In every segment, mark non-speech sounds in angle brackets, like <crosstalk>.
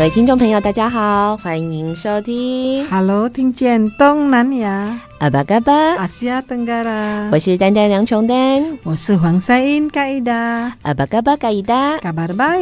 各位听众朋友，大家好，欢迎收听。Hello，听见东南亚。阿巴嘎巴，阿西亚登嘎啦。我是丹丹梁琼丹，我是黄赛英嘎伊达。阿巴嘎巴嘎伊达，嘎巴的拜。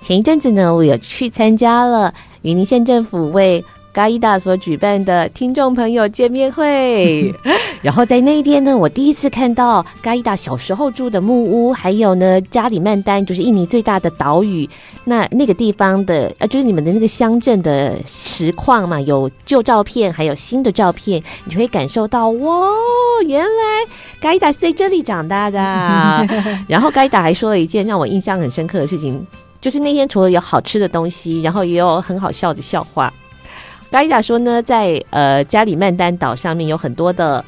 前一阵子呢，我有去参加了云林县政府为嘎伊达所举办的听众朋友见面会，<laughs> 然后在那一天呢，我第一次看到嘎伊达小时候住的木屋，还有呢加里曼丹，就是印尼最大的岛屿，那那个地方的呃，就是你们的那个乡镇的实况嘛，有旧照片，还有新的照片，你就会感受到哇，原来嘎伊达是在这里长大的。<laughs> 然后嘎伊达还说了一件让我印象很深刻的事情，就是那天除了有好吃的东西，然后也有很好笑的笑话。嘎伊达说呢，在呃加里曼丹岛上面有很多的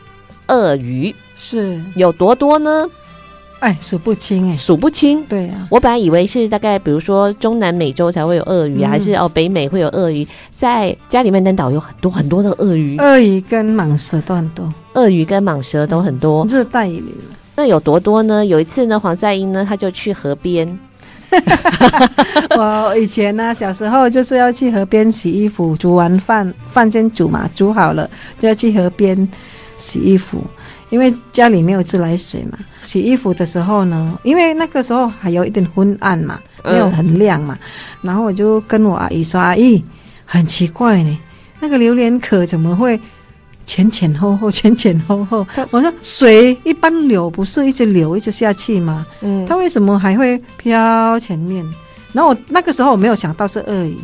鳄鱼，是有多多呢？哎，数不清哎，数不清。对啊，我本来以为是大概，比如说中南美洲才会有鳄鱼，嗯、还是哦北美会有鳄鱼，在加里曼丹岛有很多很多的鳄鱼，鳄鱼跟蟒蛇都很多，鳄鱼跟蟒蛇都很多，热带雨林。那有多多呢？有一次呢，黄赛英呢，他就去河边。<laughs> 我以前呢，小时候就是要去河边洗衣服，煮完饭，饭先煮嘛，煮好了就要去河边洗衣服，因为家里没有自来水嘛。洗衣服的时候呢，因为那个时候还有一点昏暗嘛，没有很亮嘛，然后我就跟我阿姨说：“阿姨，很奇怪呢，那个榴莲壳怎么会？”前前后后，<laughs> 前前后后。我说水一般流不是一直流一直下去吗？嗯，它为什么还会飘前面？然后我那个时候我没有想到是鳄鱼，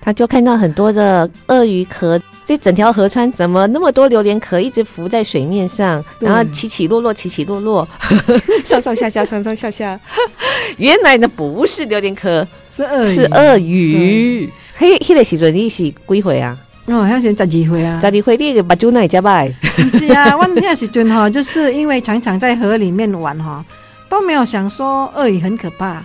他就看到很多的鳄鱼壳。这整条河川怎么那么多榴莲壳一直浮在水面上，然后起起落落，起起落落，<laughs> 上上下下，上上下下。<laughs> 原来呢不是榴莲壳，是鳄鱼，是鳄鱼。嘿，迄个时阵你是几回啊？哦，好像是十二岁啊，十二岁你个目睭哪会这么白？不是啊，<laughs> 我那时阵哈，就是因为常常在河里面玩哈，都没有想说鳄鱼很可怕，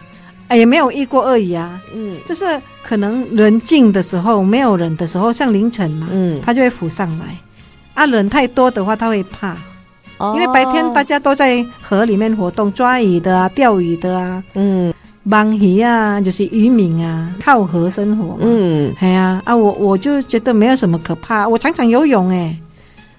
哎，也没有遇过鳄鱼啊。嗯，就是可能人静的时候，没有人的时候，像凌晨嘛，嗯，它就会浮上来。啊，人太多的话，它会怕。哦，因为白天大家都在河里面活动，抓鱼的啊，钓鱼的啊，嗯。网鱼啊，就是渔民啊，靠河生活嘛。嗯，系啊，啊，我我就觉得没有什么可怕，我常常游泳哎。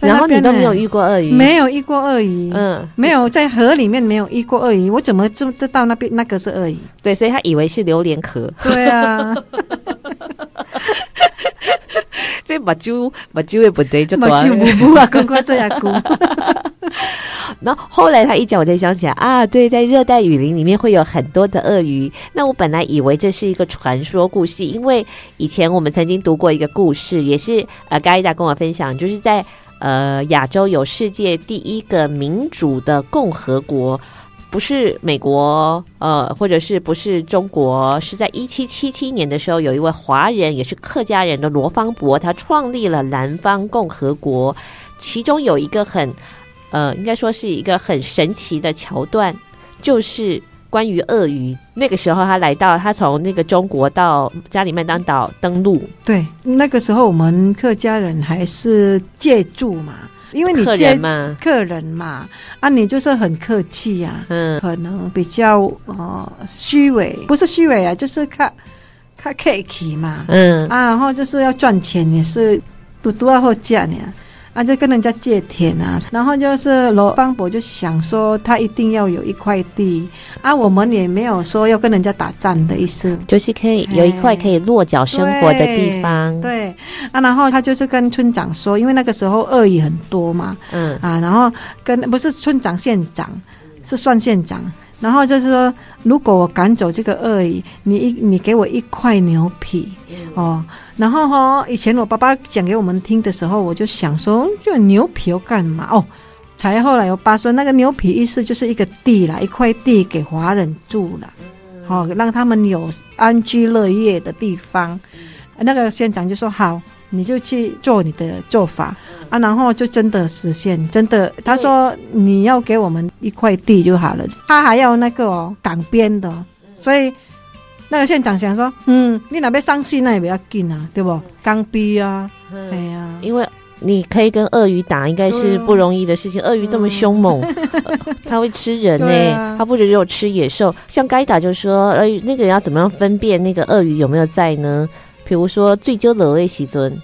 然后你都没有遇过鳄鱼？没有遇过鳄鱼。嗯，没有在河里面没有遇过鳄鱼，我怎么知知道那边那个是鳄鱼？对，所以他以为是榴莲壳。对啊。<laughs> 这目睭目睭也不对，就目睭不不啊，乖乖这样哭。<laughs> 然后后来他一讲，我才想起来啊，对，在热带雨林里面会有很多的鳄鱼。那我本来以为这是一个传说故事，因为以前我们曾经读过一个故事，也是呃，嘎伊达跟我分享，就是在呃亚洲有世界第一个民主的共和国。不是美国，呃，或者是不是中国？是在一七七七年的时候，有一位华人，也是客家人的罗芳伯，他创立了南方共和国。其中有一个很，呃，应该说是一个很神奇的桥段，就是关于鳄鱼。那个时候他来到，他从那个中国到加里曼丹岛登陆。对，那个时候我们客家人还是借住嘛。因为你接客人嘛，啊，你就是很客气呀，嗯，可能比较呃虚伪，不是虚伪啊，就是看看客气嘛，嗯，啊，然后就是要赚钱，也是多多要好价呢，啊，就跟人家借田啊，然后就是罗邦伯就想说，他一定要有一块地啊，我们也没有说要跟人家打仗的意思，就是可以有一块可以落脚生活的地方。对，对啊，然后他就是跟村长说，因为那个时候鳄鱼很多嘛，嗯啊，然后跟不是村长县长，是算县长。然后就是说，如果我赶走这个鳄鱼，你一你给我一块牛皮，哦，然后哈、哦，以前我爸爸讲给我们听的时候，我就想说，这牛皮要干嘛？哦，才后来我爸说，那个牛皮意思就是一个地啦，一块地给华人住了，哦，让他们有安居乐业的地方。那个县长就说好。你就去做你的做法啊，然后就真的实现，真的。他说你要给我们一块地就好了，他还要那个、哦、港边的，所以那个县长想说，嗯，你那边伤心那也比较近啊，对不？刚逼啊，哎呀、啊，因为你可以跟鳄鱼打，应该是不容易的事情。鳄鱼这么凶猛，<laughs> 它会吃人呢，它、啊、不只有吃野兽。像该打就说，呃，那个要怎么样分辨那个鳄鱼有没有在呢？比如说最热的时阵，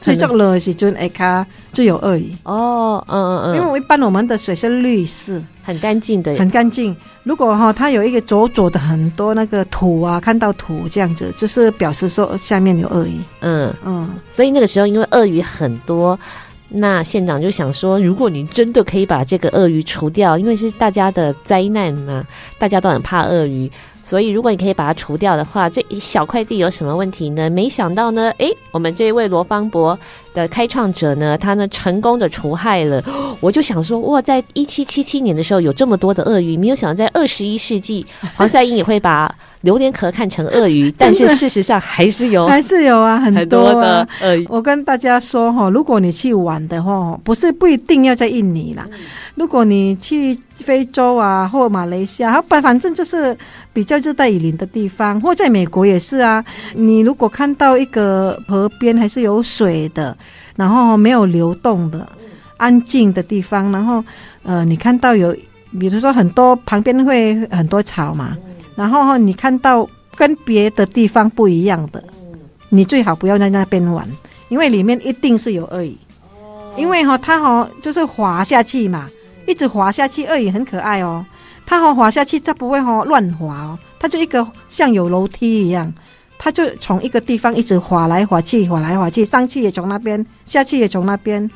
最热的时阵，哎卡最有鳄鱼哦，嗯嗯嗯，因为一般我们的水是绿色，很干净的，很干净。如果哈、哦、它有一个浊浊的很多那个土啊，看到土这样子，就是表示说下面有鳄鱼。嗯嗯，所以那个时候因为鳄鱼很多，那县长就想说，如果你真的可以把这个鳄鱼除掉，因为是大家的灾难嘛，大家都很怕鳄鱼。所以，如果你可以把它除掉的话，这一小块地有什么问题呢？没想到呢，诶，我们这位罗芳伯的开创者呢，他呢成功的除害了。<gasps> 我就想说，哇，在一七七七年的时候有这么多的鳄鱼，没有想到在二十一世纪，黄赛英也会把榴莲壳看成鳄鱼，<laughs> 但是事实上还是有，还是有啊，很多，啊、很多的鳄鱼。我跟大家说哈，如果你去玩的话，不是不一定要在印尼啦。如果你去非洲啊，或马来西亚，反反正就是比较热带雨林的地方，或在美国也是啊。你如果看到一个河边还是有水的，然后没有流动的、安静的地方，然后呃，你看到有，比如说很多旁边会很多草嘛，然后你看到跟别的地方不一样的，你最好不要在那边玩，因为里面一定是有鳄鱼，因为哈它哈就是滑下去嘛。一直滑下去，鳄鱼很可爱哦。它哈滑下去，它不会哈乱滑哦，它就一个像有楼梯一样，它就从一个地方一直滑来滑去，滑来滑去，上去也从那边，下去也从那边，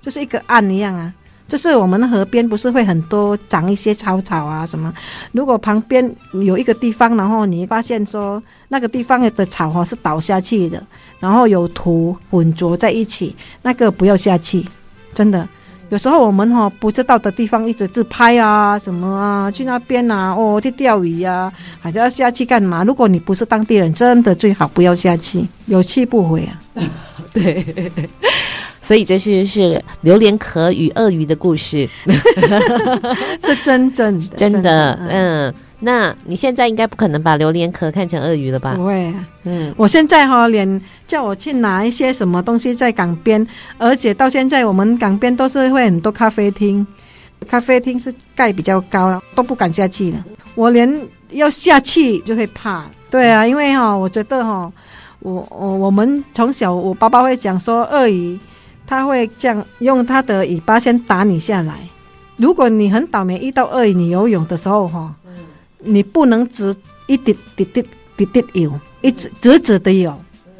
就是一个岸一样啊。就是我们河边不是会很多长一些草草啊什么？如果旁边有一个地方，然后你发现说那个地方的草哈是倒下去的，然后有土混浊在一起，那个不要下去，真的。有时候我们哈不知道的地方一直自拍啊什么啊，去那边啊哦去钓鱼呀，还是要下去干嘛？如果你不是当地人，真的最好不要下去，有去不回啊。<laughs> 对，所以这是是榴莲壳与鳄鱼的故事，<laughs> 是真真的，真的嗯。那你现在应该不可能把榴莲壳看成鳄鱼了吧？不会，嗯，我现在哈连叫我去拿一些什么东西在港边，而且到现在我们港边都是会很多咖啡厅，咖啡厅是盖比较高了，都不敢下去了。我连要下去就会怕。对啊，因为哈，我觉得哈，我我我们从小我爸爸会讲说，鳄鱼他会这样用他的尾巴先打你下来。如果你很倒霉遇到鳄鱼，你游泳的时候哈。你不能只一滴滴滴滴滴游，一直直直的游，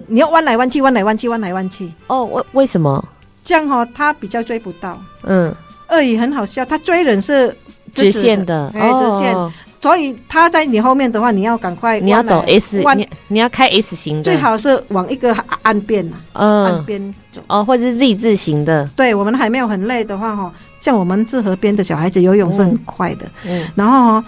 你要弯来弯去，弯来弯去，弯来弯去。哦，为为什么？这样哈，它比较追不到。嗯，鳄鱼很好笑，它追人是直线的，哎，直线。所以他在你后面的话，你要赶快，你要走 S，你你要开 S 型的，最好是往一个岸边呐，岸边走。哦，或者是 Z 字形的。对，我们还没有很累的话哈，像我们这河边的小孩子游泳是很快的。嗯，然后哈。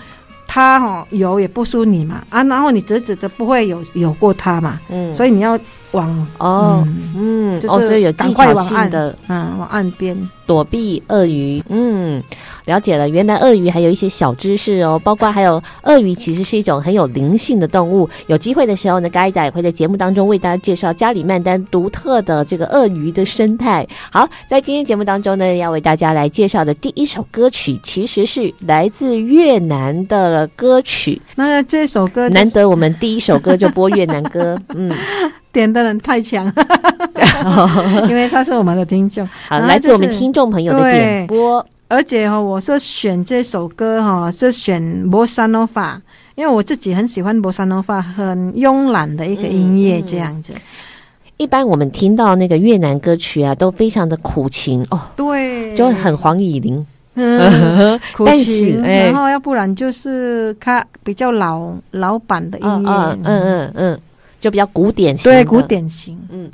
他哈游也不输你嘛啊，然后你直直的不会有游过他嘛，嗯，所以你要往哦，嗯，就是哦，所以有技巧性的，嗯，往岸边躲避鳄鱼，嗯。了解了，原来鳄鱼还有一些小知识哦，包括还有鳄鱼其实是一种很有灵性的动物。有机会的时候呢，盖仔也会在节目当中为大家介绍加里曼丹独特的这个鳄鱼的生态。好，在今天节目当中呢，要为大家来介绍的第一首歌曲，其实是来自越南的歌曲。那这首歌、就是、难得我们第一首歌就播越南歌，嗯，<laughs> 点的人太强，<laughs> 因为他是我们的听众，好，来自我们听众朋友的点播。而且哈，我是选这首歌哈，是选波萨诺法，因为我自己很喜欢波萨诺法，很慵懒的一个音乐这样子。一般我们听到那个越南歌曲啊，都非常的苦情哦，对，就很黄以玲，嗯，苦情，然后要不然就是他比较老老版的音乐，嗯嗯嗯。就比较古典型，对古典型，嗯，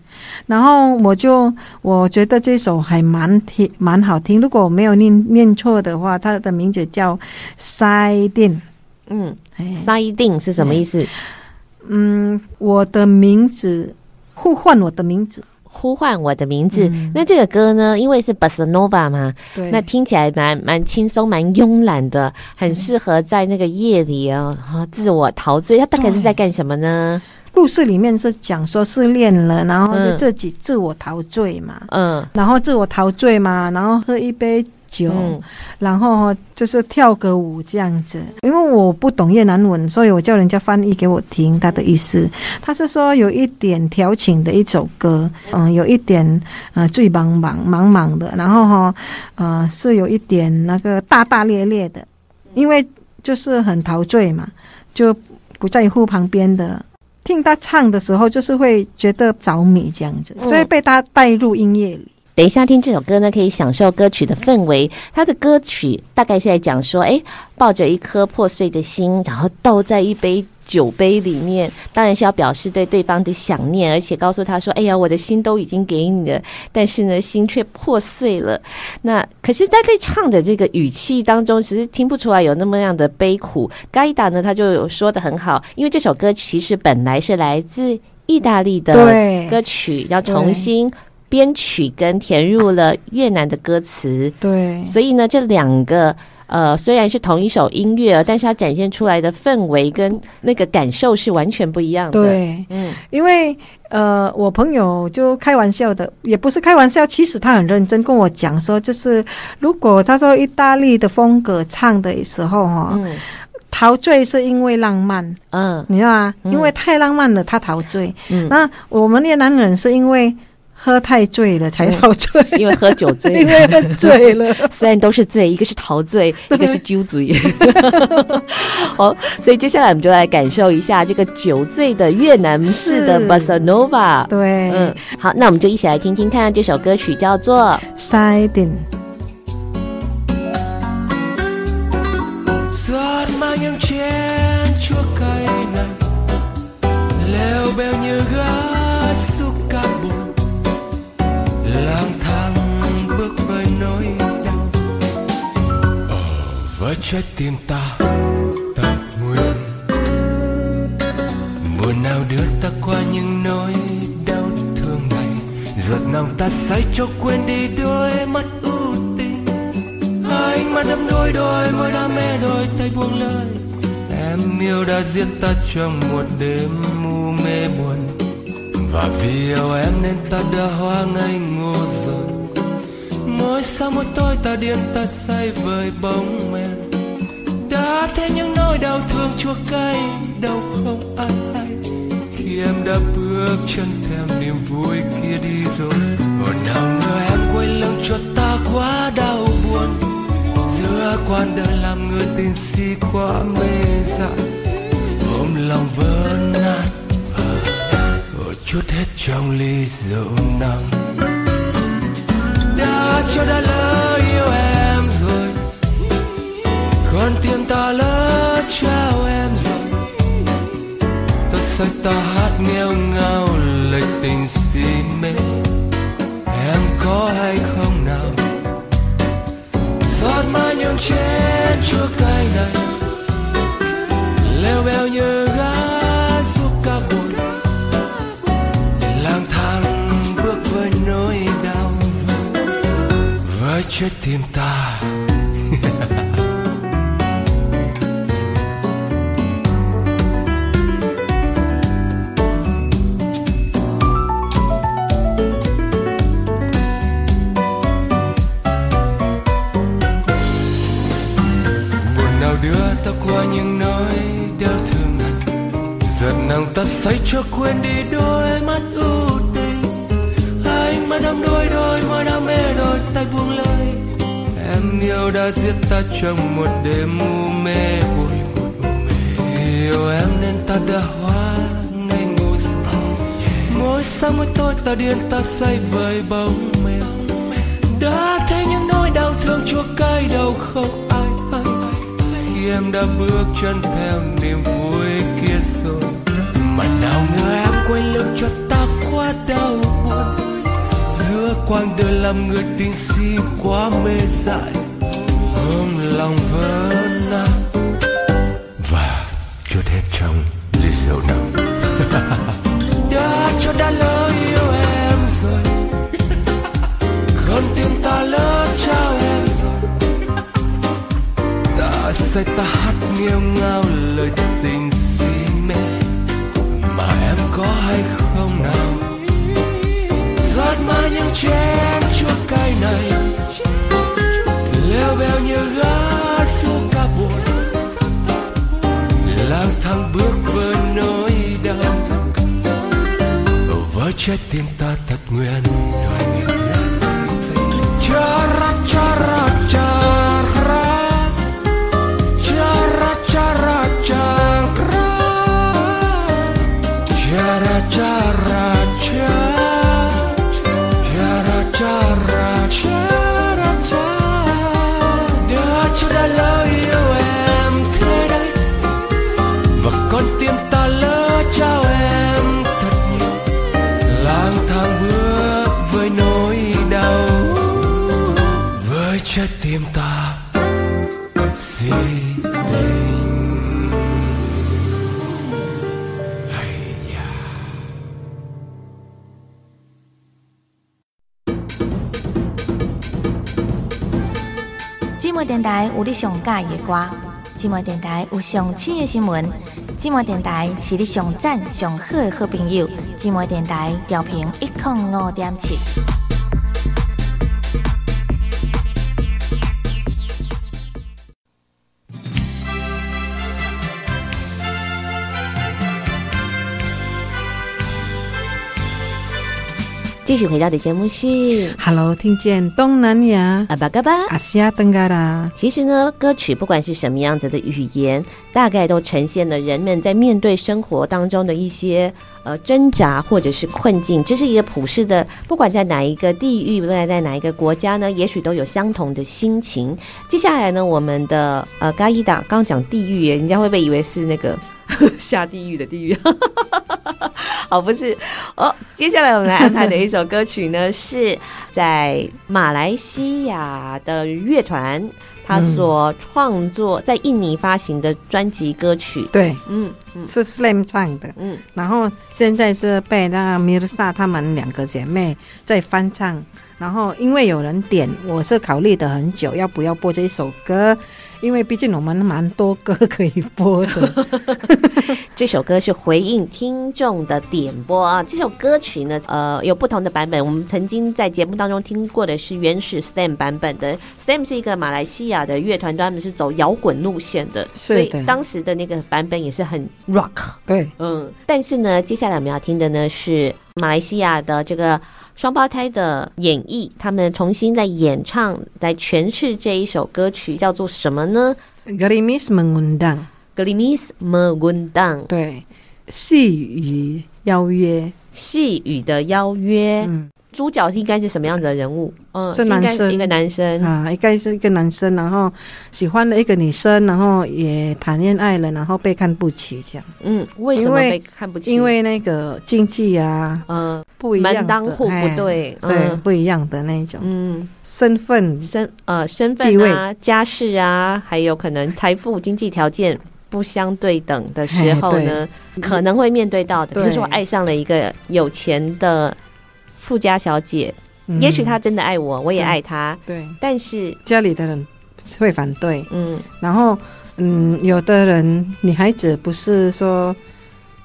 然后我就我觉得这首还蛮听蛮好听，如果我没有念念错的话，它的名字叫塞定，嗯，塞定是什么意思？嗯，我的名字呼唤我的名字，呼唤我的名字。嗯、那这个歌呢，因为是 Bossa Nova 嘛，对，那听起来蛮蛮轻松，蛮慵懒的，很适合在那个夜里啊，自我陶醉。它大概是在干什么呢？故事里面是讲说失恋了，然后就自己自我陶醉嘛，嗯，然后自我陶醉嘛，然后喝一杯酒，嗯、然后就是跳个舞这样子。因为我不懂越南文，所以我叫人家翻译给我听他的意思。他是说有一点调情的一首歌，嗯，有一点呃醉茫茫茫茫的，然后哈呃是有一点那个大大咧咧的，因为就是很陶醉嘛，就不在乎旁边的。听他唱的时候，就是会觉得着迷这样子，所以被他带入音乐里。等一下听这首歌呢，可以享受歌曲的氛围。他的歌曲大概是在讲说，哎，抱着一颗破碎的心，然后倒在一杯。酒杯里面，当然是要表示对对方的想念，而且告诉他说：“哎呀，我的心都已经给你了，但是呢，心却破碎了。”那可是，在这唱的这个语气当中，其实听不出来有那么样的悲苦。盖达呢，他就有说的很好，因为这首歌其实本来是来自意大利的歌曲，要重新编曲跟填入了越南的歌词。对，所以呢，这两个。呃，虽然是同一首音乐，但是它展现出来的氛围跟那个感受是完全不一样的。对，嗯，因为呃，我朋友就开玩笑的，也不是开玩笑，其实他很认真跟我讲说，就是如果他说意大利的风格唱的时候哈，嗯，陶醉是因为浪漫，嗯，你知道吗？因为太浪漫了，他陶醉。嗯，那我们越南人是因为。喝太醉了才陶醉，嗯，因为喝酒醉，<laughs> 因为喝醉了。<laughs> 虽然都是醉，一个是陶醉，一个是酒醉。<laughs> 好，所以接下来我们就来感受一下这个酒醉的越南式的 Bossa Nova。对，嗯，好，那我们就一起来听听看这首歌曲，叫做《lang thang bước với nỗi đau. Ở với trái tim ta, tập nguyện. Mùa nào đưa ta qua những nỗi đau thương này, giọt nào ta say cho quên đi đôi mắt ưu tình ánh mắt đắm đôi đôi môi đam mê, đôi tay buông lời. Em yêu đã giết ta trong một đêm mù mê buồn và vì yêu em nên ta đã hoa ngây ngô rồi. Mỗi sáng mỗi tối ta điên ta say với bóng men. Đã thấy những nỗi đau thương chua cay đâu không ai hay. Khi em đã bước chân theo niềm vui kia đi rồi. Còn nào ngờ em quay lưng cho ta quá đau buồn. Giữa quan đời làm người tình si quá mê dại. Ôm lòng vỡ chút hết trong ly rượu nắng. Đã cho đã lỡ yêu em rồi. Còn tim ta lỡ trao em rồi. Ta say ta hát nghêu ngao lệch tình si mê. Em có hay không nào? Giọt mai nhường trên chuốc cay này. Leo bèo như gái tim ta. <laughs> Buồn nào đưa ta qua những nơi đau thương này. Giật nàng ta say cho quên đi đã giết ta trong một đêm u mê bụi một u mê yêu em nên ta đã hóa ngây ngô mỗi sáng mỗi tối ta điên ta say với bóng mê. Đã thấy những nỗi đau thương chua cay đầu không ai ai khi em đã bước chân theo niềm vui kia rồi. Mà nào ngờ em quay lưng cho ta quá đau buồn. Giữa quãng đời làm người tình si quá mê dại ôm lòng vỡ nát. Và chút hết trong ly rượu nồng đã cho đã lỡ yêu em rồi. Con tim ta lỡ trao em rồi. Ta say ta hát nghêu ngao lời tình si mê. Mà em có hay không nào? Giọt mãi những chén chua cay này leo bèo như gã xuống cả buồn. Lang thang bước với nỗi đau vỡ trái tim ta thật nguyện. 台有你上喜欢的歌，寂寞电台有上新的新闻，寂寞电台是你上赞上好的好朋友，寂寞电台调频一零五点七。继续回到的节目是 Hello，听见东南亚阿巴嘎巴。阿西亚登嘎啦，其实呢，歌曲不管是什么样子的语言，大概都呈现了人们在面对生活当中的一些呃挣扎或者是困境。这是一个普世的，不管在哪一个地域，不管在哪一个国家呢，也许都有相同的心情。接下来呢，我们的呃嘎伊达刚刚讲地域耶，人家会不会以为是那个 <laughs> 下地狱的地狱？<laughs> 好，不是哦。接下来我们来安排的一首歌曲呢，是在马来西亚的乐团他所创作在印尼发行的专辑歌曲。对，嗯嗯，是 Slam 唱的，嗯，然后现在是被那个 Mirsa 他们两个姐妹在翻唱。然后因为有人点，我是考虑的很久，要不要播这一首歌？因为毕竟我们蛮多歌可以播的。<laughs> 这首歌是回应听众的点播啊。这首歌曲呢，呃，有不同的版本。我们曾经在节目当中听过的是原始 STEM 版本的。STEM 是一个马来西亚的乐团，专门是走摇滚路线的，所以当时的那个版本也是很 rock。对，嗯。但是呢，接下来我们要听的呢是马来西亚的这个。双胞胎的演绎，他们重新在演唱、来诠释这一首歌曲，叫做什么呢？Gerimis mengundang，Gerimis mengundang，对，细雨邀约，细雨的邀约。嗯主角应该是什么样子的人物？嗯，是男生，一个男生啊，应该是一个男生，然后喜欢了一个女生，然后也谈恋爱了，然后被看不起，这样。嗯，为什么被看不起？因为那个经济啊，嗯，不一样，门当户不对，对，不一样的那种。嗯，身份、身呃身份啊、家世啊，还有可能财富、经济条件不相对等的时候呢，可能会面对到的。比如说，我爱上了一个有钱的。富家小姐，嗯、也许她真的爱我，我也爱她。对，但是家里的人会反对。嗯，然后，嗯，有的人女孩子不是说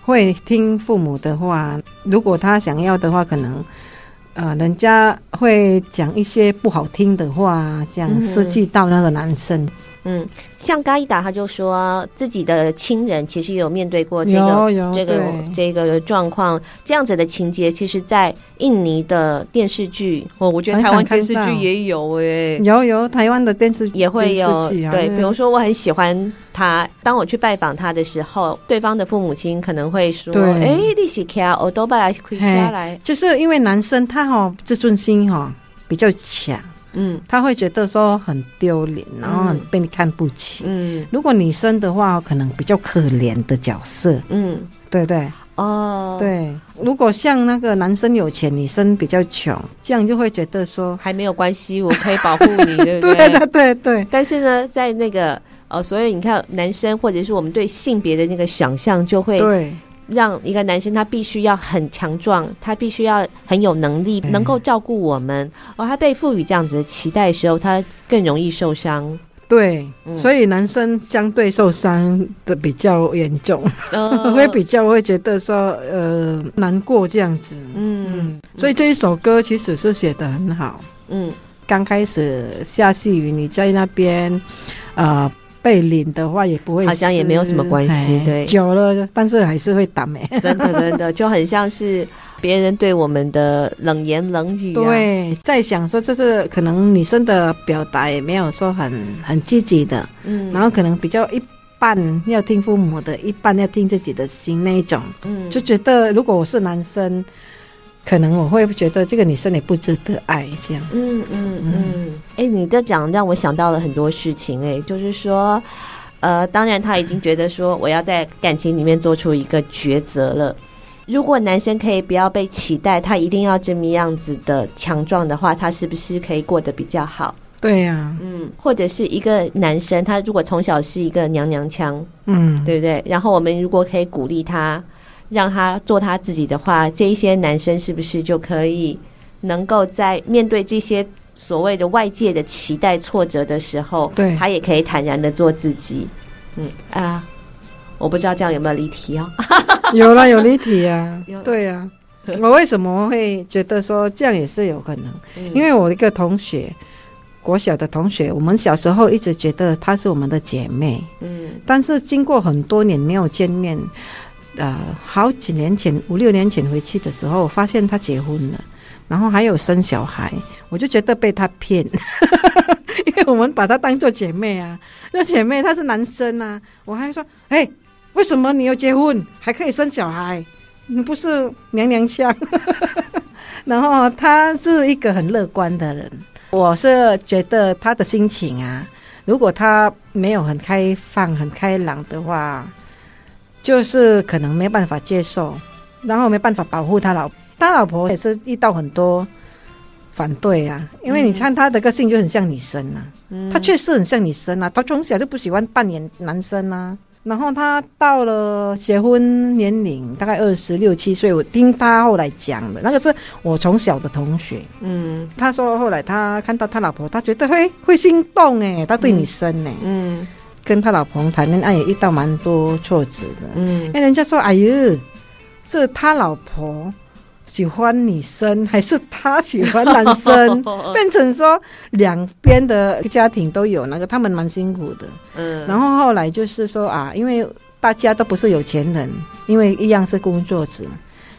会听父母的话，如果她想要的话，可能呃，人家会讲一些不好听的话，这样刺激到那个男生。嗯，像嘎伊达他就说自己的亲人其实有面对过这个这个这个状况，这样子的情节，其实，在印尼的电视剧，哦，我觉得台湾电视剧也有哎、欸，有有台湾的电视也会有、啊、对，比如说我很喜欢他，当我去拜访他的时候，对方的父母亲可能会说，哎，利息开欧多巴来开下来，就是因为男生他哈自尊心哈比较强。嗯，他会觉得说很丢脸，然后很被你看不起。嗯，如果女生的话，可能比较可怜的角色。嗯，对对哦，对。如果像那个男生有钱，女生比较穷，这样就会觉得说还没有关系，我可以保护你，<laughs> 对不对？对对对对。但是呢，在那个呃，所以你看，男生或者是我们对性别的那个想象，就会对。让一个男生他必须要很强壮，他必须要很有能力，能够照顾我们。而、哦、他被赋予这样子的期待的时候，他更容易受伤。对，嗯、所以男生相对受伤的比较严重，呃、<laughs> 会比较会觉得说呃难过这样子。嗯嗯，所以这一首歌其实是写的很好。嗯，刚开始下细雨，你在那边啊。呃被淋的话也不会，好像也没有什么关系。对，久了，但是还是会打霉。真的，真的就很像是别人对我们的冷言冷语、啊。对，在想说，就是可能女生的表达也没有说很很积极的，嗯，然后可能比较一半要听父母的，一半要听自己的心那一种，嗯，就觉得如果我是男生。可能我会觉得这个女生也不值得爱，这样。嗯嗯嗯。哎、欸，你这讲让我想到了很多事情、欸。哎，就是说，呃，当然他已经觉得说我要在感情里面做出一个抉择了。如果男生可以不要被期待，他一定要这么样子的强壮的话，他是不是可以过得比较好？对呀、啊，嗯。或者是一个男生，他如果从小是一个娘娘腔，嗯，对不对？然后我们如果可以鼓励他。让他做他自己的话，这一些男生是不是就可以能够在面对这些所谓的外界的期待挫折的时候，对，他也可以坦然的做自己。嗯啊，我不知道这样有没有离题哦？<laughs> 有了，有离题啊。<laughs> 对啊，我为什么会觉得说这样也是有可能？嗯、因为我一个同学，国小的同学，我们小时候一直觉得她是我们的姐妹。嗯，但是经过很多年没有见面。呃，好几年前，五六年前回去的时候，我发现他结婚了，然后还有生小孩，我就觉得被他骗，<laughs> 因为我们把他当做姐妹啊，那姐妹他是男生啊，我还说，哎，为什么你要结婚还可以生小孩？你不是娘娘腔？<laughs> 然后他是一个很乐观的人，我是觉得他的心情啊，如果他没有很开放、很开朗的话。就是可能没办法接受，然后没办法保护他老，他老婆也是遇到很多反对啊。因为你看他的个性就很像女生啊，嗯、他确实很像女生啊。他从小就不喜欢扮演男生啊。然后他到了结婚年龄大概二十六七岁，我听他后来讲的，那个是我从小的同学。嗯，他说后来他看到他老婆，他觉得会会心动诶，他对你生呢。嗯。嗯跟他老婆谈恋爱也遇到蛮多挫折的，嗯，因为人家说，哎呦，是他老婆喜欢女生，还是他喜欢男生？<laughs> 变成说两边的家庭都有那个，他们蛮辛苦的，嗯。然后后来就是说啊，因为大家都不是有钱人，因为一样是工作者。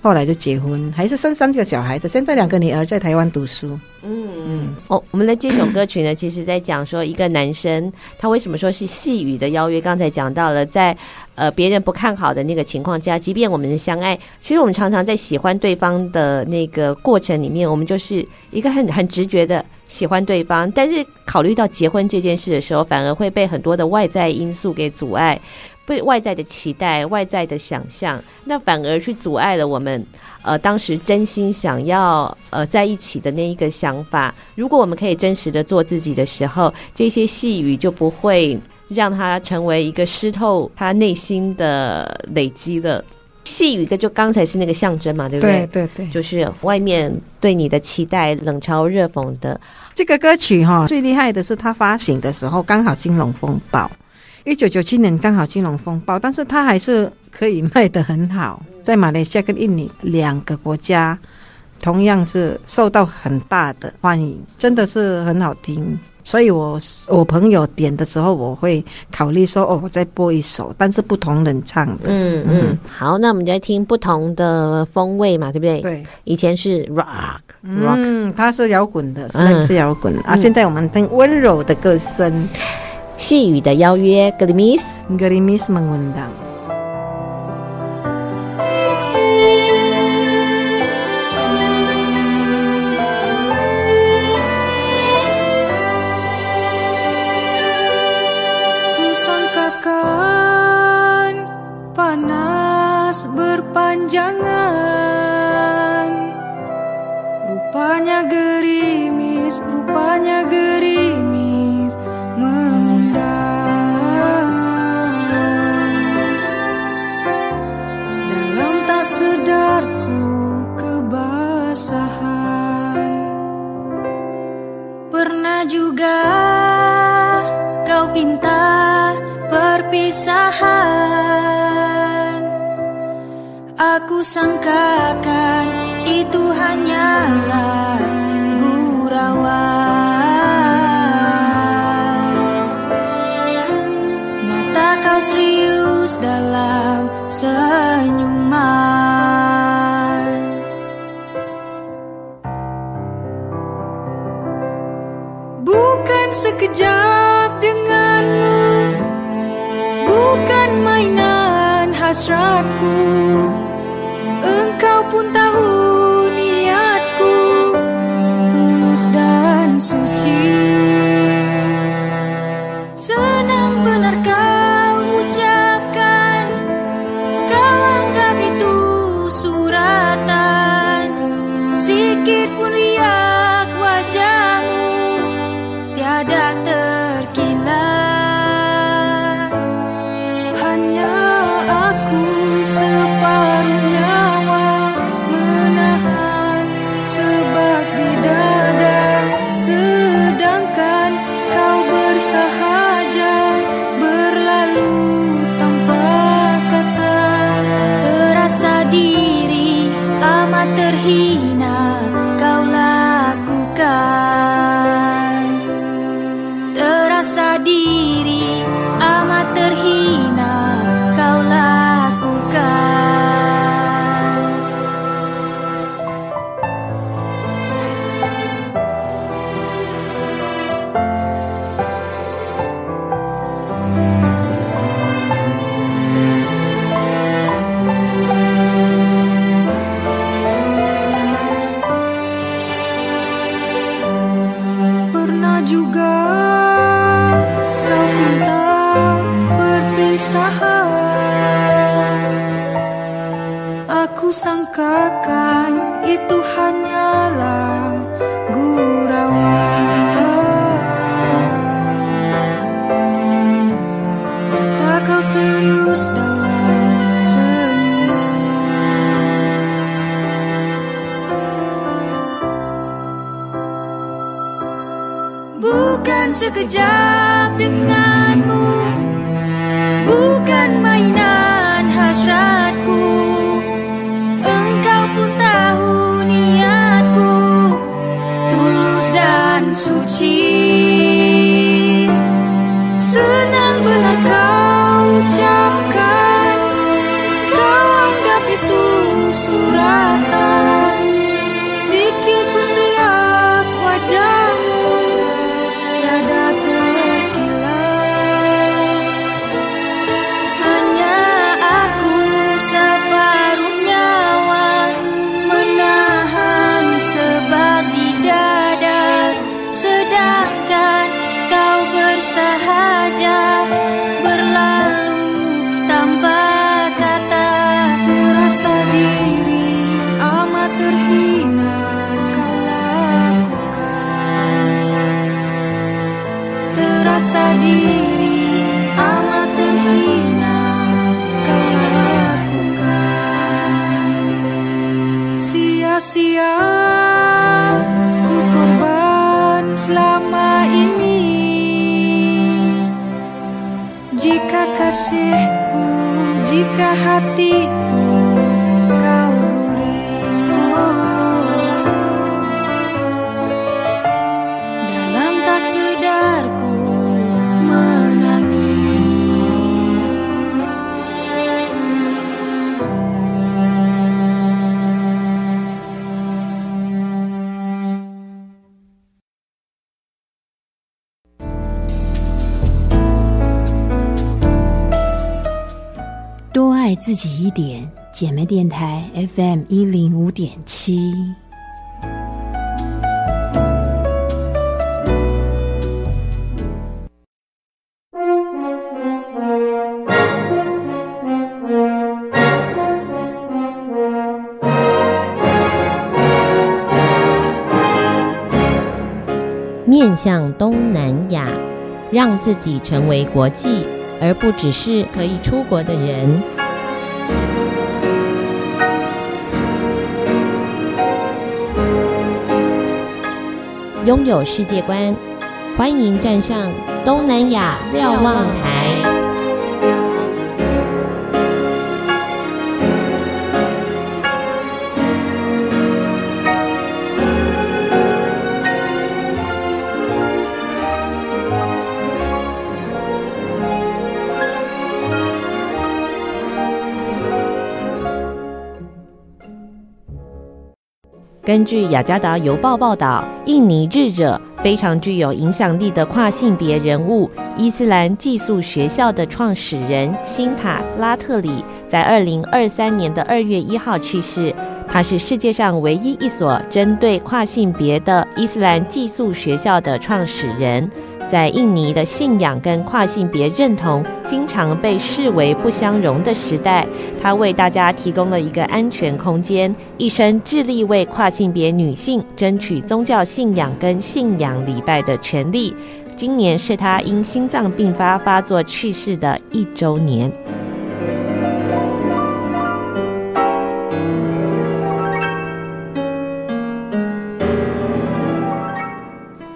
后来就结婚，还是生三个小孩子。现在两个女儿在台湾读书。嗯嗯。哦，我们的这首歌曲呢，其实在讲说一个男生他为什么说是细雨的邀约。刚才讲到了，在呃别人不看好的那个情况下，即便我们的相爱，其实我们常常在喜欢对方的那个过程里面，我们就是一个很很直觉的喜欢对方。但是考虑到结婚这件事的时候，反而会被很多的外在因素给阻碍。被外在的期待、外在的想象，那反而去阻碍了我们呃当时真心想要呃在一起的那一个想法。如果我们可以真实的做自己的时候，这些细语就不会让它成为一个湿透他内心的累积了。细雨一个就刚才是那个象征嘛，对不对？对对对，就是外面对你的期待冷嘲热讽的这个歌曲哈，最厉害的是他发行的时候刚好金融风暴。一九九七年刚好金融风暴，但是它还是可以卖得很好，在马来西亚跟印尼两个国家同样是受到很大的欢迎，真的是很好听。所以我我朋友点的时候，我会考虑说哦，我再播一首，但是不同人唱的。嗯嗯，好，那我们再听不同的风味嘛，对不对？对，以前是 rock，rock，嗯，它是摇滚的，是是摇滚、嗯、啊。现在我们听温柔的歌声，细语的邀约，Gerimis，Gerimis mengundang。sangkakan mahina Hati. 自己一点，姐妹电台 FM 一零五点七。面向东南亚，让自己成为国际，而不只是可以出国的人。拥有世界观，欢迎站上东南亚瞭望台。根据雅加达邮报报道，印尼日者非常具有影响力的跨性别人物——伊斯兰寄宿学校的创始人辛塔拉特里，在二零二三年的二月一号去世。他是世界上唯一一所针对跨性别的伊斯兰寄宿学校的创始人。在印尼的信仰跟跨性别认同经常被视为不相容的时代，他为大家提供了一个安全空间，一生致力为跨性别女性争取宗教信仰跟信仰礼拜的权利。今年是他因心脏病发发作去世的一周年。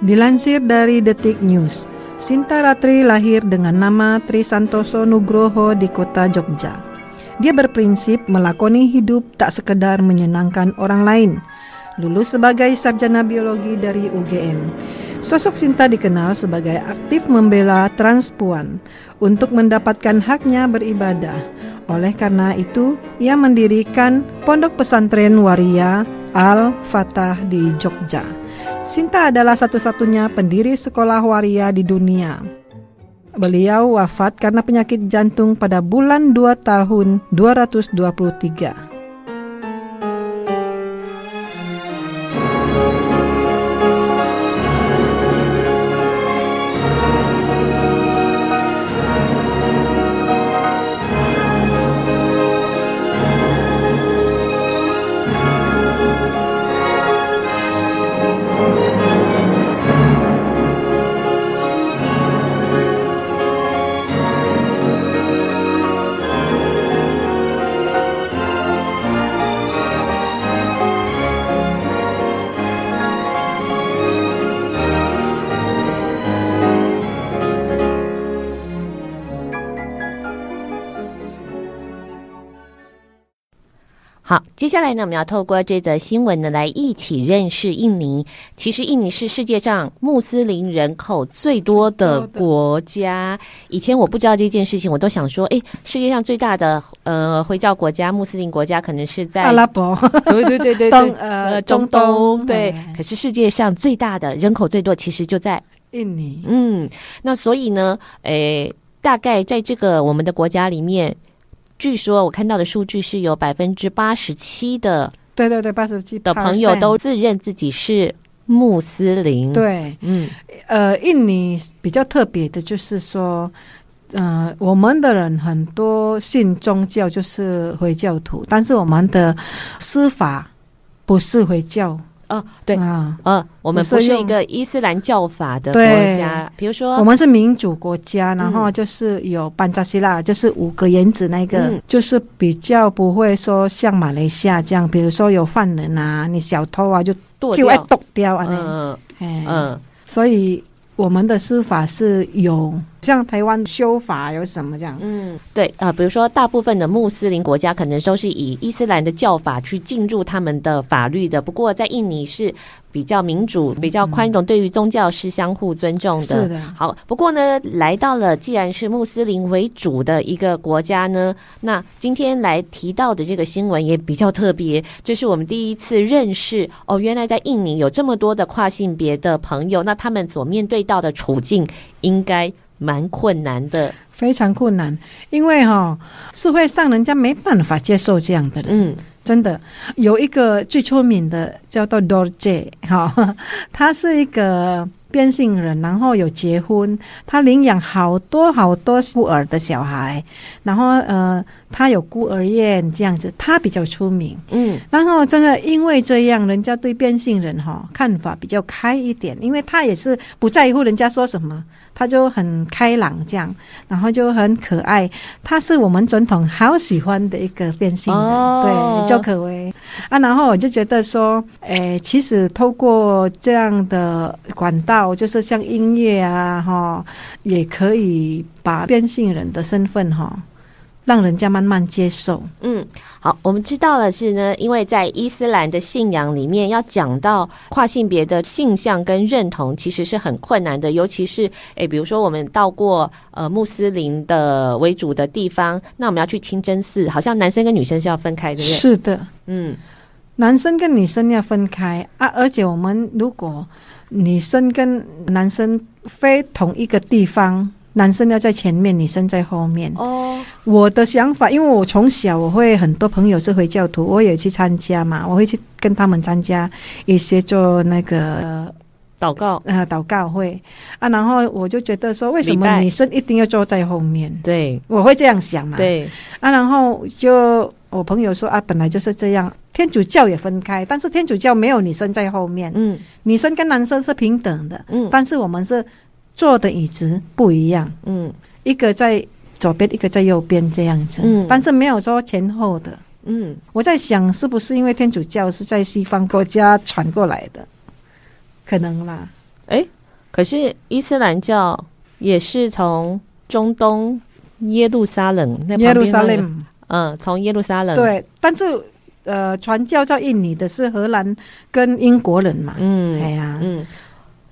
Dilansir dari Detik News, Sinta Ratri lahir dengan nama Tri Santoso Nugroho di kota Jogja. Dia berprinsip melakoni hidup tak sekedar menyenangkan orang lain. Lulus sebagai sarjana biologi dari UGM. Sosok Sinta dikenal sebagai aktif membela transpuan untuk mendapatkan haknya beribadah. Oleh karena itu, ia mendirikan Pondok Pesantren Waria Al-Fatah di Jogja. Sinta adalah satu-satunya pendiri sekolah waria di dunia. Beliau wafat karena penyakit jantung pada bulan 2 tahun 223.. 下来呢，我们要透过这则新闻呢，来一起认识印尼。其实，印尼是世界上穆斯林人口最多的国家。以前我不知道这件事情，我都想说，哎，世界上最大的呃回教国家、穆斯林国家，可能是在阿拉伯，对对对对对，东呃中东，对。可是世界上最大的人口最多，其实就在印尼。嗯，那所以呢，诶，大概在这个我们的国家里面。据说我看到的数据是有百分之八十七的，对对对，八十七的朋友都自认自己是穆斯林。对，嗯，呃，印尼比较特别的就是说，呃，我们的人很多信宗教就是回教徒，但是我们的司法不是回教。哦，对啊，呃、哦，我们不是一个伊斯兰教法的国家，比如说，我们是民主国家，然后就是有班扎希拉，就是五个原子那个、嗯，就是比较不会说像马来西亚这样，比如说有犯人啊，你小偷啊就就爱剁掉啊，嗯嗯嗯，所以。我们的司法是有像台湾修法有什么这样？嗯，对啊、呃，比如说大部分的穆斯林国家可能都是以伊斯兰的教法去进入他们的法律的。不过在印尼是比较民主、比较宽容，对于宗教是相互尊重的。是的。好，不过呢，来到了既然是穆斯林为主的一个国家呢，那今天来提到的这个新闻也比较特别，这是我们第一次认识哦，原来在印尼有这么多的跨性别的朋友，那他们所面对到的处境应该蛮困难的，非常困难，因为哈、哦、社会上人家没办法接受这样的人，嗯，真的。有一个最出名的叫做 Dorje 哈，<laughs> 他是一个。变性人，然后有结婚，他领养好多好多孤儿的小孩，然后呃，他有孤儿院这样子，他比较出名，嗯，然后真的因为这样，人家对变性人哈、哦、看法比较开一点，因为他也是不在乎人家说什么，他就很开朗这样，然后就很可爱，他是我们总统好喜欢的一个变性人，哦、对，周可威啊，然后我就觉得说，诶，其实透过这样的管道。就是像音乐啊，哈，也可以把变性人的身份哈，让人家慢慢接受。嗯，好，我们知道的是呢，因为在伊斯兰的信仰里面，要讲到跨性别的性向跟认同，其实是很困难的。尤其是诶，比如说我们到过呃穆斯林的为主的地方，那我们要去清真寺，好像男生跟女生是要分开的，对不对？是的，嗯，男生跟女生要分开啊，而且我们如果。女生跟男生非同一个地方，男生要在前面，女生在后面。哦，我的想法，因为我从小我会很多朋友是回教徒，我也去参加嘛，我会去跟他们参加一些做那个祷告呃祷告会啊，然后我就觉得说，为什么女生一定要坐在后面？对，我会这样想嘛。对啊，然后就。我朋友说啊，本来就是这样，天主教也分开，但是天主教没有女生在后面，嗯，女生跟男生是平等的，嗯，但是我们是坐的椅子不一样，嗯，一个在左边，一个在右边这样子，嗯，但是没有说前后的，嗯，我在想是不是因为天主教是在西方国家传过来的，可能啦，哎，可是伊斯兰教也是从中东耶路撒冷那耶路撒冷。嗯，从耶路撒冷对，但是呃，传教到印尼的是荷兰跟英国人嘛，嗯，哎呀，嗯，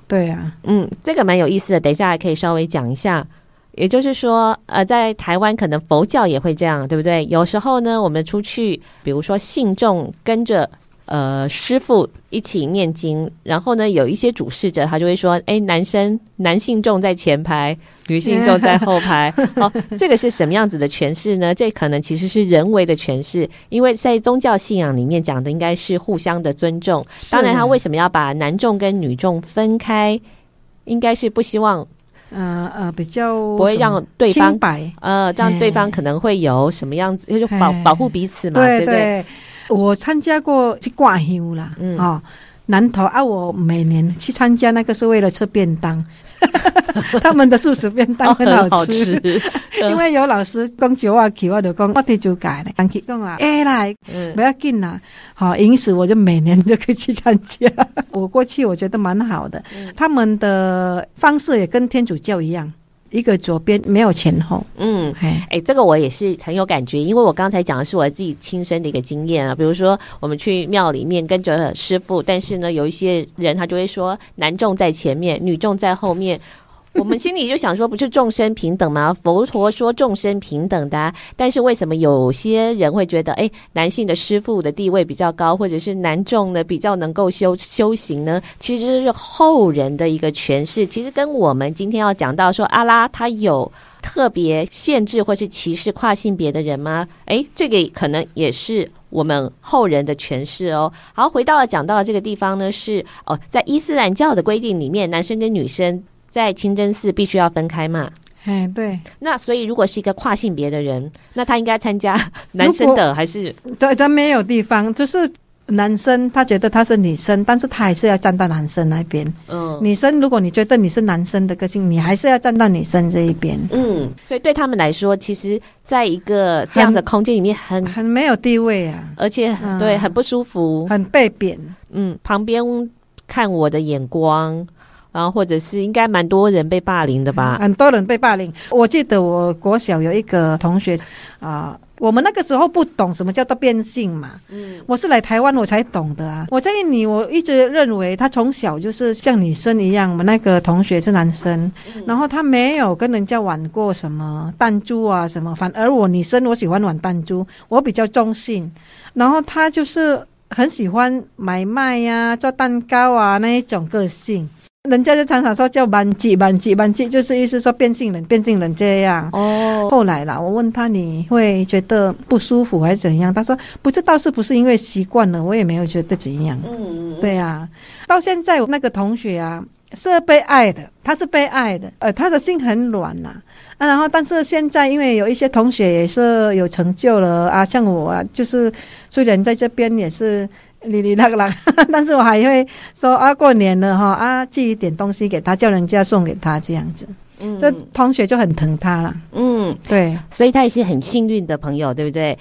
对呀，嗯，这个蛮有意思的，等一下还可以稍微讲一下。也就是说，呃，在台湾可能佛教也会这样，对不对？有时候呢，我们出去，比如说信众跟着。呃，师傅一起念经，然后呢，有一些主事者他就会说：“哎，男生男性众在前排，女性众在后排。<laughs> ”哦，这个是什么样子的诠释呢？这可能其实是人为的诠释，因为在宗教信仰里面讲的应该是互相的尊重。当然，他为什么要把男众跟女众分开？应该是不希望，呃呃，比较不会让对方白，呃，让对方可能会有什么样子，就保保护彼此嘛，对不对？对我参加过去挂香啦，嗯、哦，南投啊，我每年去参加那个是为了吃便当，<laughs> 他们的素食便当很好吃，<laughs> 因为有老师讲九话起，我就讲我得就改了，讲啊，哎来，不要紧啦，好，因此我就每年都可以去参加。<laughs> 我过去我觉得蛮好的，嗯、他们的方式也跟天主教一样。一个左边没有前后，嗯，哎嘿，这个我也是很有感觉，因为我刚才讲的是我自己亲身的一个经验啊。比如说，我们去庙里面跟着师傅，但是呢，有一些人他就会说，男众在前面，女众在后面。我们心里就想说，不是众生平等吗？佛陀说众生平等的，但是为什么有些人会觉得，哎，男性的师父的地位比较高，或者是男众呢比较能够修修行呢？其实是后人的一个诠释，其实跟我们今天要讲到说阿拉他有特别限制或是歧视跨性别的人吗？哎，这个可能也是我们后人的诠释哦。好，回到了讲到这个地方呢，是哦，在伊斯兰教的规定里面，男生跟女生。在清真寺必须要分开嘛？哎，对。那所以如果是一个跨性别的人，那他应该参加 <laughs> 男生的还是？对，他没有地方，就是男生他觉得他是女生，但是他还是要站到男生那边。嗯，女生如果你觉得你是男生的个性，你还是要站到女生这一边。嗯，所以对他们来说，其实在一个这样的空间里面很，很很没有地位啊，而且、嗯、对很不舒服，很被贬。嗯，旁边看我的眼光。然后，或者是应该蛮多人被霸凌的吧？<laughs> 很多人被霸凌。我记得我国小有一个同学啊、呃，我们那个时候不懂什么叫做变性嘛。嗯，我是来台湾我才懂的啊。我在印尼，我一直认为他从小就是像女生一样。我们那个同学是男生，嗯、然后他没有跟人家玩过什么弹珠啊什么。反而我女生，我喜欢玩弹珠，我比较中性。然后他就是很喜欢买卖呀、啊、做蛋糕啊那一种个性。人家就常常说叫班级班级班级，就是意思说变性人变性人这样。哦，后来啦，我问他你会觉得不舒服还是怎样？他说不知道是不是因为习惯了，我也没有觉得怎样。嗯，对啊，到现在我那个同学啊是被爱的，他是被爱的，呃，他的心很软呐。啊，然后但是现在因为有一些同学也是有成就了啊，像我啊，就是虽然在这边也是。哩哩啦啦，<laughs> 但是我还会说啊，过年了哈啊，寄一点东西给他，叫人家送给他这样子，嗯，这同学就很疼他了，嗯，对，所以他也是很幸运的朋友，对不对？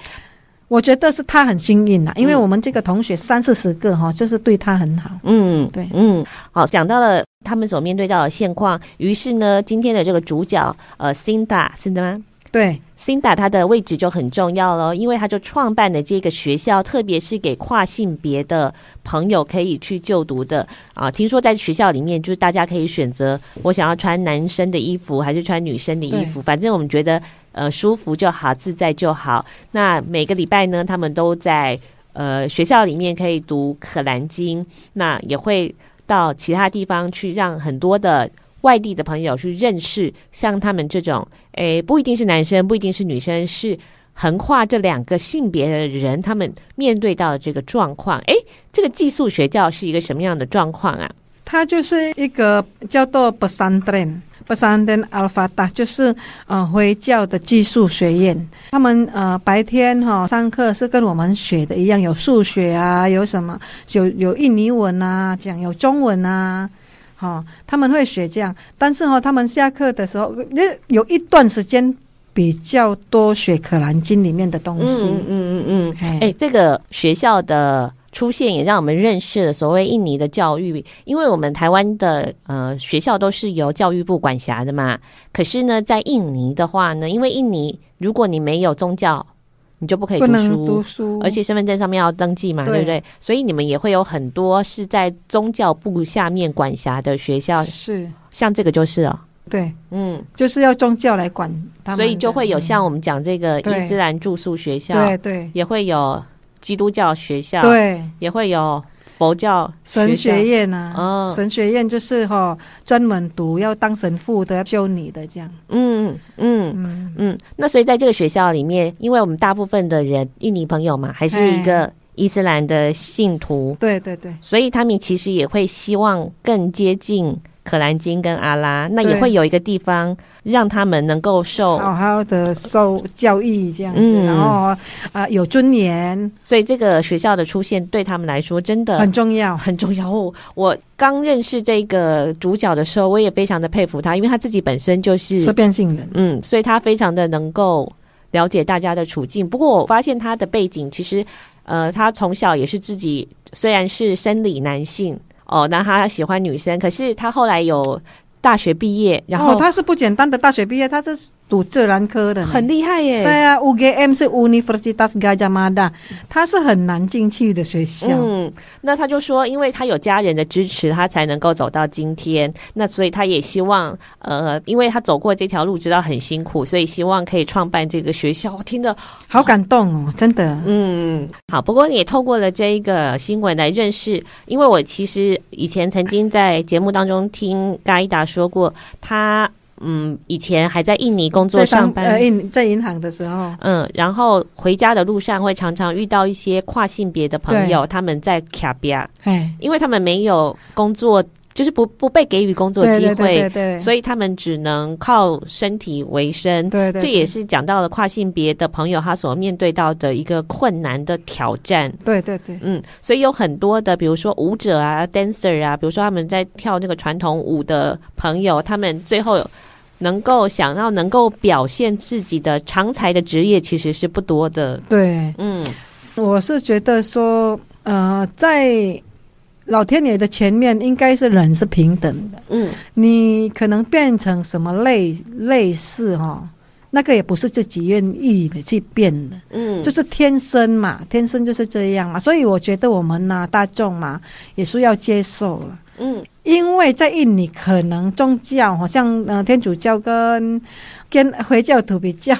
我觉得是他很幸运呐，因为我们这个同学三四十个哈，就是对他很好，嗯，对，嗯，好，讲到了他们所面对到的现况，于是呢，今天的这个主角呃，Cinda 是的吗？对。Cinda 他的位置就很重要了，因为他就创办的这个学校，特别是给跨性别的朋友可以去就读的啊。听说在学校里面，就是大家可以选择我想要穿男生的衣服还是穿女生的衣服，反正我们觉得呃舒服就好，自在就好。那每个礼拜呢，他们都在呃学校里面可以读可兰经，那也会到其他地方去，让很多的。外地的朋友去认识像他们这种，诶，不一定是男生，不一定是女生，是横跨这两个性别的人，他们面对到的这个状况，诶，这个寄宿学校是一个什么样的状况啊？它就是一个叫做 Pesantren，Pesantren Alfata，就是呃回教的寄宿学院。他们呃白天哈、哦、上课是跟我们学的一样，有数学啊，有什么有有印尼文啊，讲有中文啊。哦，他们会学这样，但是哈、哦，他们下课的时候，有一段时间比较多学《可兰经》里面的东西。嗯嗯嗯哎、欸，这个学校的出现也让我们认识了所谓印尼的教育，因为我们台湾的呃学校都是由教育部管辖的嘛。可是呢，在印尼的话呢，因为印尼如果你没有宗教，你就不可以读书，读书，而且身份证上面要登记嘛，对，对不对？所以你们也会有很多是在宗教部下面管辖的学校，是。像这个就是哦，对，嗯，就是要宗教来管他们，所以就会有像我们讲这个伊斯兰住宿学校，对对，也会有基督教学校，对，也会有。佛教神学院啊，哦、神学院就是哈、哦，专门读要当神父的，要修女的这样。嗯嗯嗯嗯。那所以在这个学校里面，因为我们大部分的人印尼朋友嘛，还是一个伊斯兰的信徒。对对对。所以他们其实也会希望更接近。可兰经跟阿拉，那也会有一个地方让他们能够受好好的受教育这样子，嗯、然后啊、呃、有尊严，所以这个学校的出现对他们来说真的很重要，很重要。我刚认识这个主角的时候，我也非常的佩服他，因为他自己本身就是是变性人，嗯，所以他非常的能够了解大家的处境。不过我发现他的背景其实，呃，他从小也是自己虽然是生理男性。哦，那他喜欢女生，可是他后来有大学毕业，然后、他是不简单的大学毕业，他这是。读自然科的很厉害耶！对啊，UGM 是 Universitas Gadjah Mada，他是很难进去的学校。嗯，那他就说，因为他有家人的支持，他才能够走到今天。那所以他也希望，呃，因为他走过这条路，知道很辛苦，所以希望可以创办这个学校。我听得好感动哦，真的。嗯，好。不过你也透过了这一个新闻来认识，因为我其实以前曾经在节目当中听嘎伊达说过他。嗯，以前还在印尼工作上班，呃，印在银行的时候，嗯，然后回家的路上会常常遇到一些跨性别的朋友，他们在卡比亚，哎，因为他们没有工作，就是不不被给予工作机会，对。所以他们只能靠身体为生，对，对对，这也是讲到了跨性别的朋友他所面对到的一个困难的挑战，对对对，嗯，所以有很多的，比如说舞者啊，dancer 啊，比如说他们在跳那个传统舞的朋友，他们最后。能够想要能够表现自己的长才的职业其实是不多的。对，嗯，我是觉得说，呃，在老天爷的前面，应该是人是平等的。嗯，你可能变成什么类类似哈、哦，那个也不是自己愿意的去变的。嗯，就是天生嘛，天生就是这样嘛。所以我觉得我们呢、啊，大众嘛，也是要接受了。嗯，因为在印尼可能宗教好像呃天主教跟跟回教徒比较，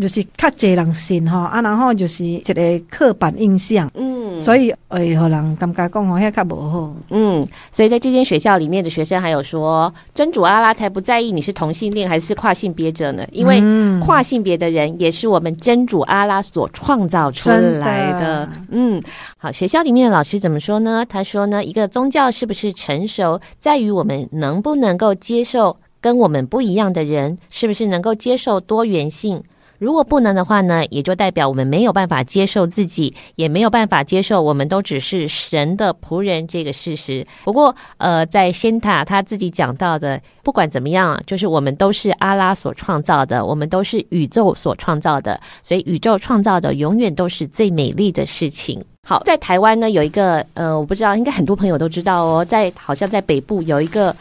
就是较侪人信哈啊，然后就是一个刻板印象。嗯嗯，所以会让人感觉讲吼，遐较无好。嗯，所以在这间学校里面的学生还有说，真主阿拉才不在意你是同性恋还是跨性别者呢，因为跨性别的人也是我们真主阿拉所创造出来的。的嗯，好，学校里面的老师怎么说呢？他说呢，一个宗教是不是成熟，在于我们能不能够接受跟我们不一样的人，是不是能够接受多元性。如果不能的话呢，也就代表我们没有办法接受自己，也没有办法接受我们都只是神的仆人这个事实。不过，呃，在仙塔他自己讲到的，不管怎么样，就是我们都是阿拉所创造的，我们都是宇宙所创造的，所以宇宙创造的永远都是最美丽的事情。好，在台湾呢，有一个呃，我不知道，应该很多朋友都知道哦，在好像在北部有一个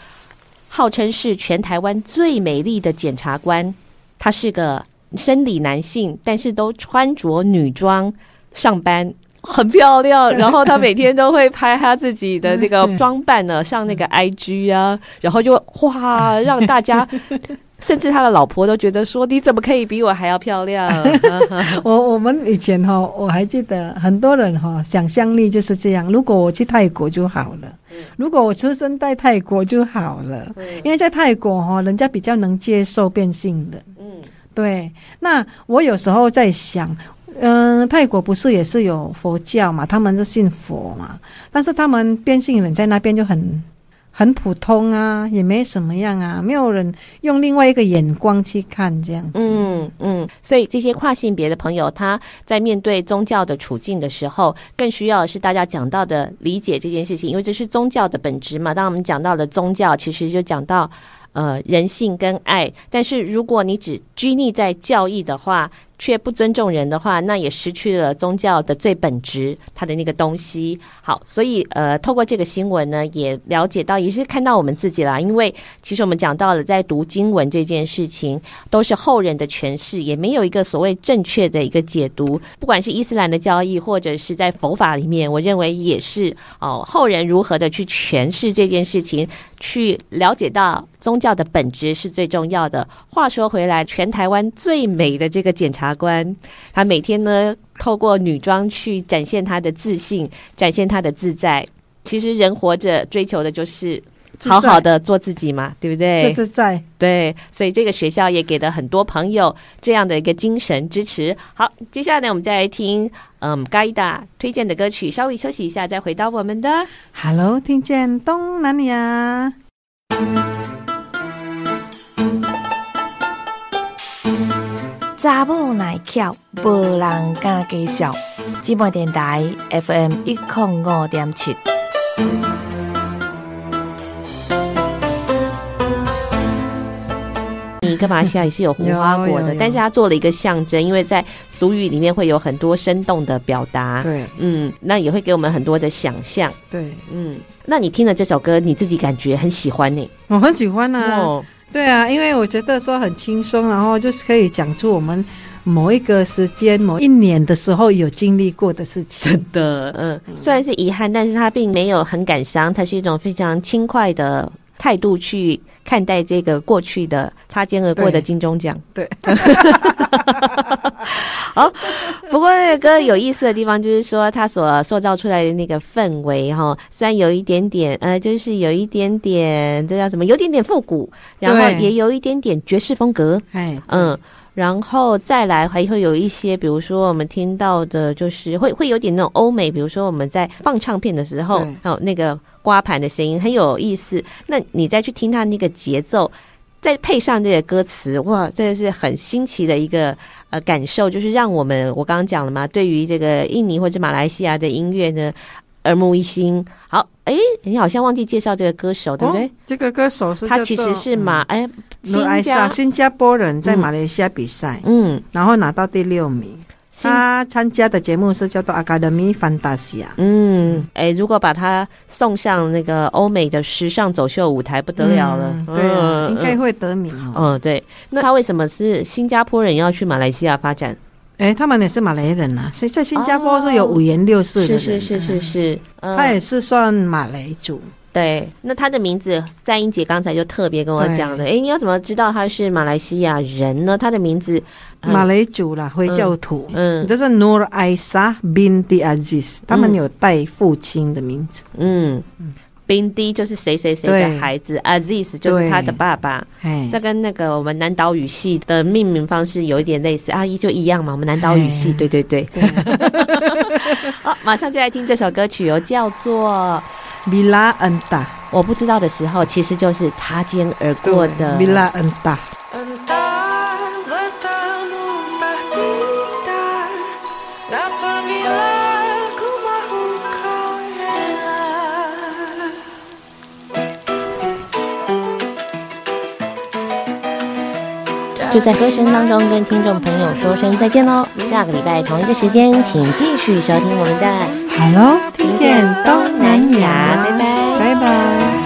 号称是全台湾最美丽的检察官，他是个。生理男性，但是都穿着女装上班，<laughs> 很漂亮。<laughs> 然后他每天都会拍他自己的那个装扮呢，上那个 IG 啊，然后就哇，让大家，<laughs> 甚至他的老婆都觉得说：“你怎么可以比我还要漂亮？”我我们以前哈，我还记得很多人哈，想象力就是这样。如果我去泰国就好了，如果我出生在泰国就好了，因为在泰国哈，人家比较能接受变性的。对，那我有时候在想，嗯、泰国不是也是有佛教嘛？他们是信佛嘛？但是他们变性人在那边就很很普通啊，也没什么样啊，没有人用另外一个眼光去看这样子。嗯嗯，所以这些跨性别的朋友，他在面对宗教的处境的时候，更需要的是大家讲到的理解这件事情，因为这是宗教的本质嘛。当我们讲到了宗教，其实就讲到。呃，人性跟爱，但是如果你只拘泥在教义的话，却不尊重人的话，那也失去了宗教的最本质，它的那个东西。好，所以呃，透过这个新闻呢，也了解到，也是看到我们自己啦。因为其实我们讲到了，在读经文这件事情，都是后人的诠释，也没有一个所谓正确的一个解读。不管是伊斯兰的教义，或者是在佛法里面，我认为也是哦，后人如何的去诠释这件事情，去了解到宗教的本质是最重要的。话说回来，全台湾最美的这个检查察官，他每天呢，透过女装去展现他的自信，展现他的自在。其实人活着追求的就是好好的做自己嘛，对不对？自在。对，所以这个学校也给了很多朋友这样的一个精神支持。好，接下来呢，我们再来听嗯嘎伊达推荐的歌曲，稍微休息一下，再回到我们的 Hello，听见东南亚。查某耐巧，无人敢介绍。姊妹电台 FM 一零五点七。你跟马来西亚也是有胡花果的，但是它做了一个象征，因为在俗语里面会有很多生动的表达。对，嗯，那也会给我们很多的想象。对，嗯，那你听了这首歌，你自己感觉很喜欢呢？我很喜欢啊。哦对啊，因为我觉得说很轻松，然后就是可以讲出我们某一个时间、某一年的时候有经历过的事情。真的，嗯，虽然是遗憾，但是他并没有很感伤，他是一种非常轻快的态度去看待这个过去的擦肩而过的金钟奖。对。<laughs> 好，不过那个歌有意思的地方就是说，它所塑造出来的那个氛围哈，虽然有一点点呃，就是有一点点这叫什么，有点点复古，然后也有一点点爵士风格，哎，嗯，然后再来还会有一些，比如说我们听到的，就是会会有点那种欧美，比如说我们在放唱片的时候，还有那个刮盘的声音很有意思。那你再去听它那个节奏。再配上这些歌词，哇，这个是很新奇的一个呃感受，就是让我们我刚刚讲了嘛，对于这个印尼或者马来西亚的音乐呢，耳目一新。好，哎，你好像忘记介绍这个歌手，对不对？哦、这个歌手是他其实是马哎、嗯，新加新加坡人，在马来西亚比赛，嗯，然后拿到第六名。他参加的节目是叫做《Academy Fantasia》。嗯，哎，如果把他送上那个欧美的时尚走秀舞台，不得了了。嗯、对、啊嗯，应该会得名哦。嗯，对。那他为什么是新加坡人要去马来西亚发展？哎，他们也是马来人呐。在在新加坡是有五颜六色的人。是是是是是，他也是算马来族。对，那他的名字，三英姐刚才就特别跟我讲的。哎，你要怎么知道他是马来西亚人呢？他的名字，嗯、马来族啦，回教徒，嗯，就是 Nur Aisyah binti Aziz，他们有带父亲的名字，嗯。嗯 Bindi 就是谁谁谁的孩子，Aziz 就是他的爸爸。这跟那个我们南岛语系的命名方式有一点类似，阿姨就一样嘛。我们南岛语系，对对对。<laughs> 好，马上就来听这首歌曲哦，叫做《米拉恩达》。我不知道的时候，其实就是擦肩而过的。Bila Entah。就在歌声当中跟听众朋友说声再见喽，下个礼拜同一个时间，请继续收听我们的《Hello，听见东南亚》，拜拜，拜拜。